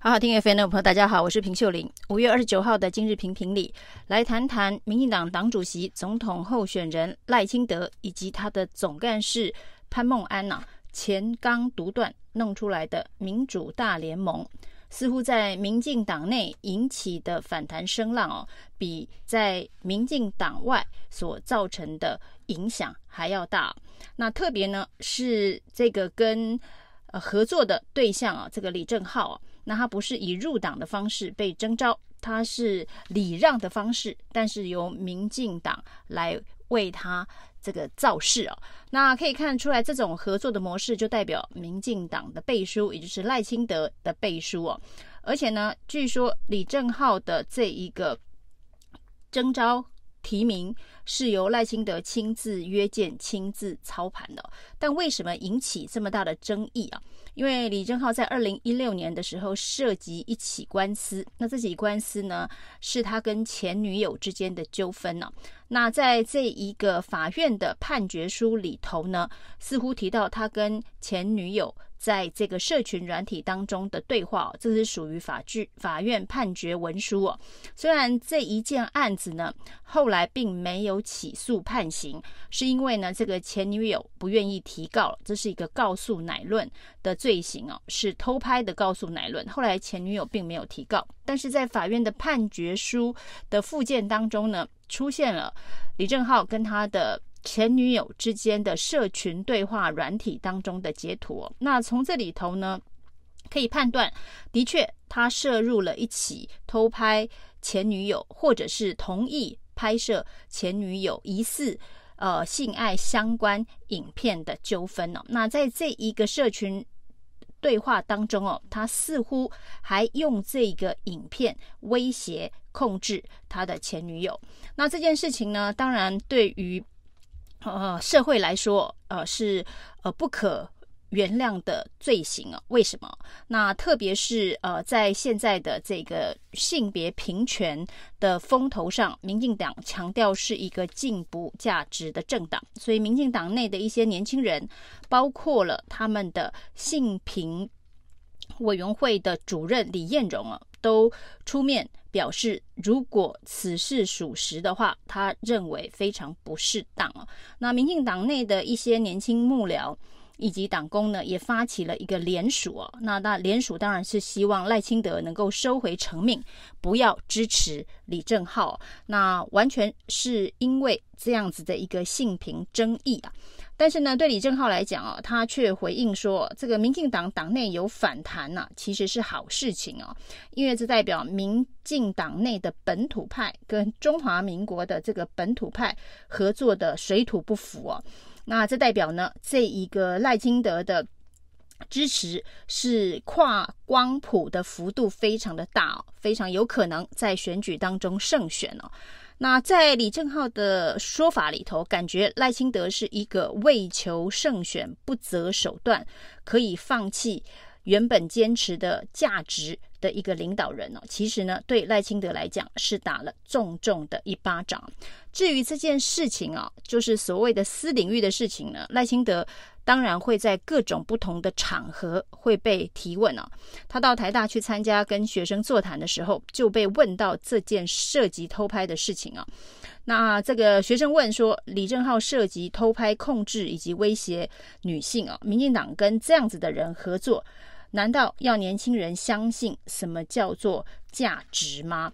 好好听 FM 的朋友，大家好，我是平秀玲。五月二十九号的今日评评里，来谈谈民进党党主席、总统候选人赖清德以及他的总干事潘孟安呐、啊，钱纲独断弄出来的民主大联盟，似乎在民进党内引起的反弹声浪哦，比在民进党外所造成的影响还要大。那特别呢是这个跟呃合作的对象啊，这个李正浩啊。那他不是以入党的方式被征召，他是礼让的方式，但是由民进党来为他这个造势哦。那可以看出来，这种合作的模式就代表民进党的背书，也就是赖清德的背书哦。而且呢，据说李正浩的这一个征召提名是由赖清德亲自约见、亲自操盘的，但为什么引起这么大的争议啊？因为李正浩在二零一六年的时候涉及一起官司，那这起官司呢，是他跟前女友之间的纠纷呢。那在这一个法院的判决书里头呢，似乎提到他跟前女友。在这个社群软体当中的对话，这是属于法据法院判决文书哦。虽然这一件案子呢，后来并没有起诉判刑，是因为呢，这个前女友不愿意提告，这是一个告诉乃论的罪行哦，是偷拍的告诉乃论。后来前女友并没有提告，但是在法院的判决书的附件当中呢，出现了李正浩跟他的。前女友之间的社群对话软体当中的截图，那从这里头呢，可以判断，的确他涉入了一起偷拍前女友，或者是同意拍摄前女友疑似呃性爱相关影片的纠纷哦。那在这一个社群对话当中哦，他似乎还用这个影片威胁控制他的前女友。那这件事情呢，当然对于呃，社会来说，呃，是呃不可原谅的罪行啊。为什么？那特别是呃，在现在的这个性别平权的风头上，民进党强调是一个进步价值的政党，所以民进党内的一些年轻人，包括了他们的性平委员会的主任李彦荣啊，都出面。表示，如果此事属实的话，他认为非常不适当哦。那民进党内的一些年轻幕僚以及党工呢，也发起了一个联署哦。那那联署当然是希望赖清德能够收回成命，不要支持李正浩。那完全是因为这样子的一个性平争议啊。但是呢，对李正浩来讲啊，他却回应说，这个民进党党内有反弹呐、啊，其实是好事情哦，因为这代表民进党内的本土派跟中华民国的这个本土派合作的水土不服啊。那这代表呢，这一个赖清德的支持是跨光谱的幅度非常的大，非常有可能在选举当中胜选哦。那在李正浩的说法里头，感觉赖清德是一个为求胜选不择手段，可以放弃原本坚持的价值的一个领导人哦。其实呢，对赖清德来讲是打了重重的一巴掌。至于这件事情啊，就是所谓的私领域的事情呢，赖清德。当然会在各种不同的场合会被提问啊。他到台大去参加跟学生座谈的时候，就被问到这件涉及偷拍的事情啊。那这个学生问说，李正浩涉及偷拍、控制以及威胁女性啊，民进党跟这样子的人合作，难道要年轻人相信什么叫做价值吗？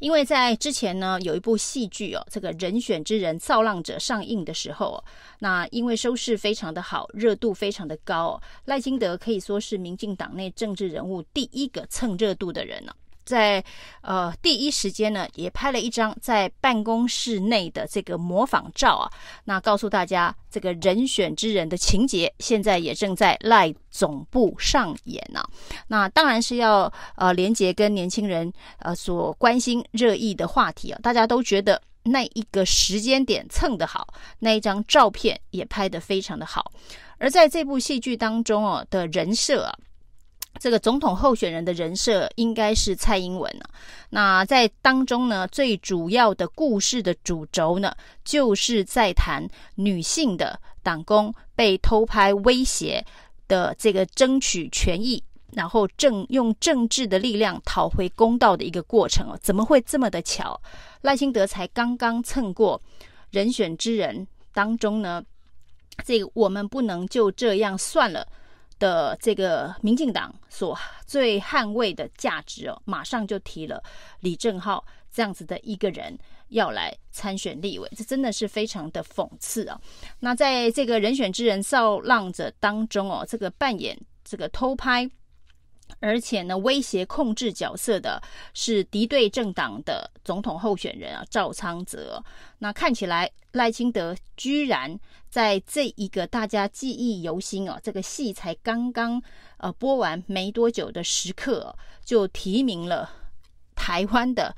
因为在之前呢，有一部戏剧哦，这个人选之人造浪者上映的时候，那因为收视非常的好，热度非常的高哦，赖清德可以说是民进党内政治人物第一个蹭热度的人了。在呃第一时间呢，也拍了一张在办公室内的这个模仿照啊，那告诉大家这个人选之人的情节，现在也正在赖总部上演呢、那当然是要呃连接跟年轻人呃所关心热议的话题啊，大家都觉得那一个时间点蹭得好，那一张照片也拍得非常的好，而在这部戏剧当中哦、的人设啊。这个总统候选人的人设应该是蔡英文啊。那在当中呢，最主要的故事的主轴呢，就是在谈女性的党工被偷拍威胁的这个争取权益然后政用政治的力量讨回公道的一个过程哦，怎么会这么的巧？赖清德才刚刚蹭过人选之人当中呢，这个我们不能就这样算了的这个民进党所最捍卫的价值哦，马上就提了李正浩这样子的一个人要来参选立委，这真的是非常的讽刺啊！那在这个人选之人造浪者当中哦，这个扮演这个偷拍。而且呢，威胁控制角色的是敌对政党的总统候选人啊，赵昌泽。那看起来赖清德居然在这一个大家记忆犹新哦，这个戏才刚刚呃播完没多久的时刻，就提名了台湾的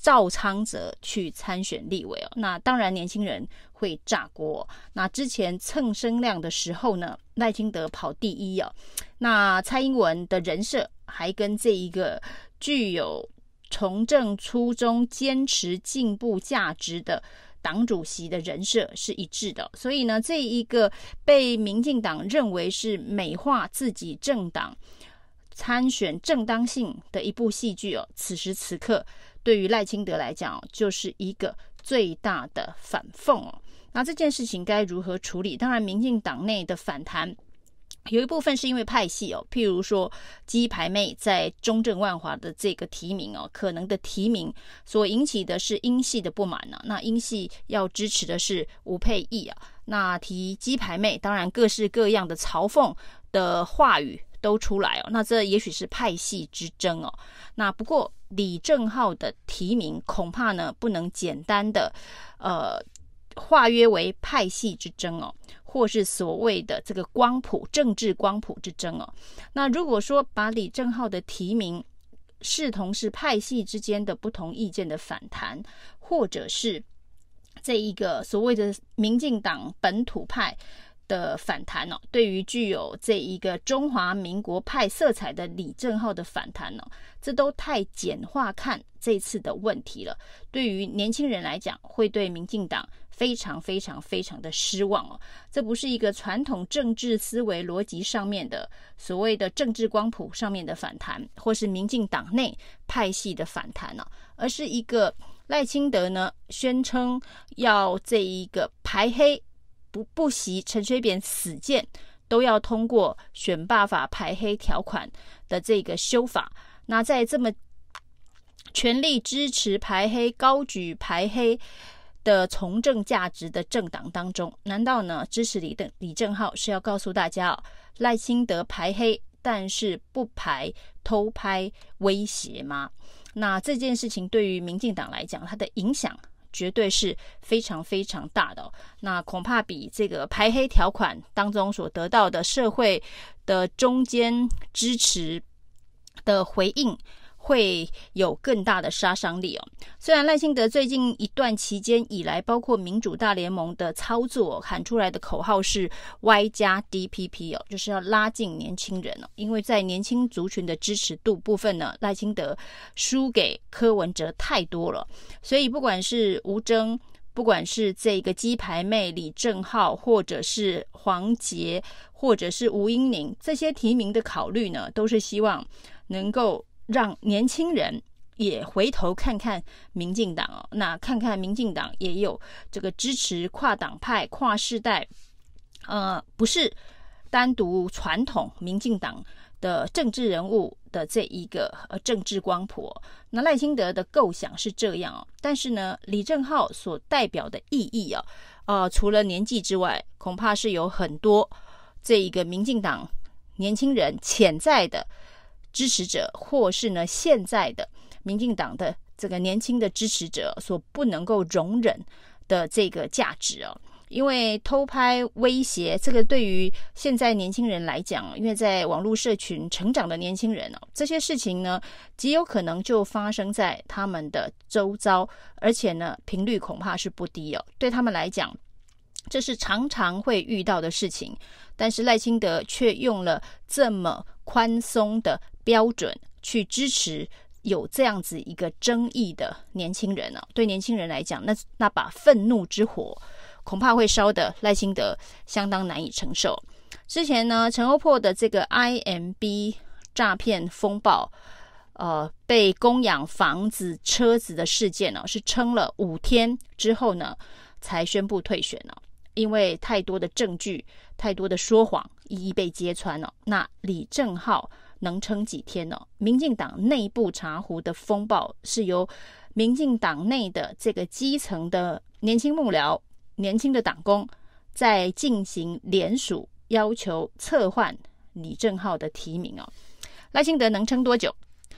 赵昌泽去参选立委哦。那当然，年轻人会炸锅。那之前蹭声量的时候呢，赖清德跑第一哦。那蔡英文的人设还跟这一个具有从政初衷、坚持进步价值的党主席的人设是一致的，所以呢，这一个被民进党认为是美化自己政党参选正当性的一部戏剧哦，此时此刻对于赖清德来讲，就是一个最大的反讽哦。那这件事情该如何处理？当然，民进党内的反弹。有一部分是因为派系哦，譬如说鸡排妹在中正万华的这个提名哦，可能的提名所引起的是英系的不满呢、那英系要支持的是吴沛忆啊，那提鸡排妹，当然各式各样的嘲讽的话语都出来哦。那这也许是派系之争哦。那不过李正浩的提名恐怕呢不能简单的呃化约为派系之争哦。或是所谓的这个光谱政治光谱之争哦，那如果说把李正浩的提名视同是派系之间的不同意见的反弹，或者是这一个所谓的民进党本土派的反弹哦，对于具有这一个中华民国派色彩的李正浩的反弹哦，这都太简化看这次的问题了。对于年轻人来讲，会对民进党。非常非常非常的失望哦，这不是一个传统政治思维逻辑上面的所谓的政治光谱上面的反弹，或是民进党内派系的反弹呢，而是一个赖清德呢宣称要这一个排黑不不惜陈水扁死谏都要通过选罢法排黑条款的这个修法，那在这么全力支持排黑、高举排黑。的从政价值的政党当中，难道呢支持李的李正浩是要告诉大家哦，赖清德排黑，但是不排偷拍威胁吗？那这件事情对于民进党来讲，它的影响绝对是非常非常大的。那恐怕比这个排黑条款当中所得到的社会的中间支持的回应。会有更大的杀伤力哦。虽然赖清德最近一段期间以来，包括民主大联盟的操作喊出来的口号是 Y 加 DPP 哦，就是要拉近年轻人哦。因为在年轻族群的支持度部分呢，赖清德输给柯文哲太多了，所以不管是吴峥，不管是这个鸡排妹李正浩，或者是黄杰，或者是吴英宁，这些提名的考虑呢，都是希望能够。让年轻人也回头看看民进党哦，那看看民进党也有这个支持跨党派、跨世代，呃，不是单独传统民进党的政治人物的这一个呃政治光谱。那赖清德的构想是这样哦，但是呢，李正浩所代表的意义啊，呃，除了年纪之外，恐怕是有很多这一个民进党年轻人潜在的。支持者，或是呢现在的民进党的这个年轻的支持者所不能够容忍的这个价值哦，因为偷拍威胁这个对于现在年轻人来讲，因为在网络社群成长的年轻人哦，这些事情呢极有可能就发生在他们的周遭，而且呢频率恐怕是不低哦，对他们来讲，这是常常会遇到的事情，但是赖清德却用了这么宽松的。标准去支持有这样子一个争议的年轻人呢、对年轻人来讲，那那把愤怒之火恐怕会烧得赖清德相当难以承受。之前呢，陈欧珀的这个 IMB 诈骗风暴，呃，被供养房子、车子的事件呢，是撑了五天之后呢，才宣布退选了。因为太多的证据、太多的说谎一一被揭穿了。那李正浩能撑几天呢？民进党内部茶壶的风暴是由民进党内的这个基层的年轻幕僚、年轻的党工在进行联署，要求撤换李正浩的提名哦。赖清德能撑多久？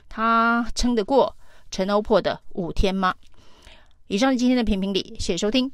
他撑得过陈欧珀的五天吗？以上是今天的评评理，谢谢收听。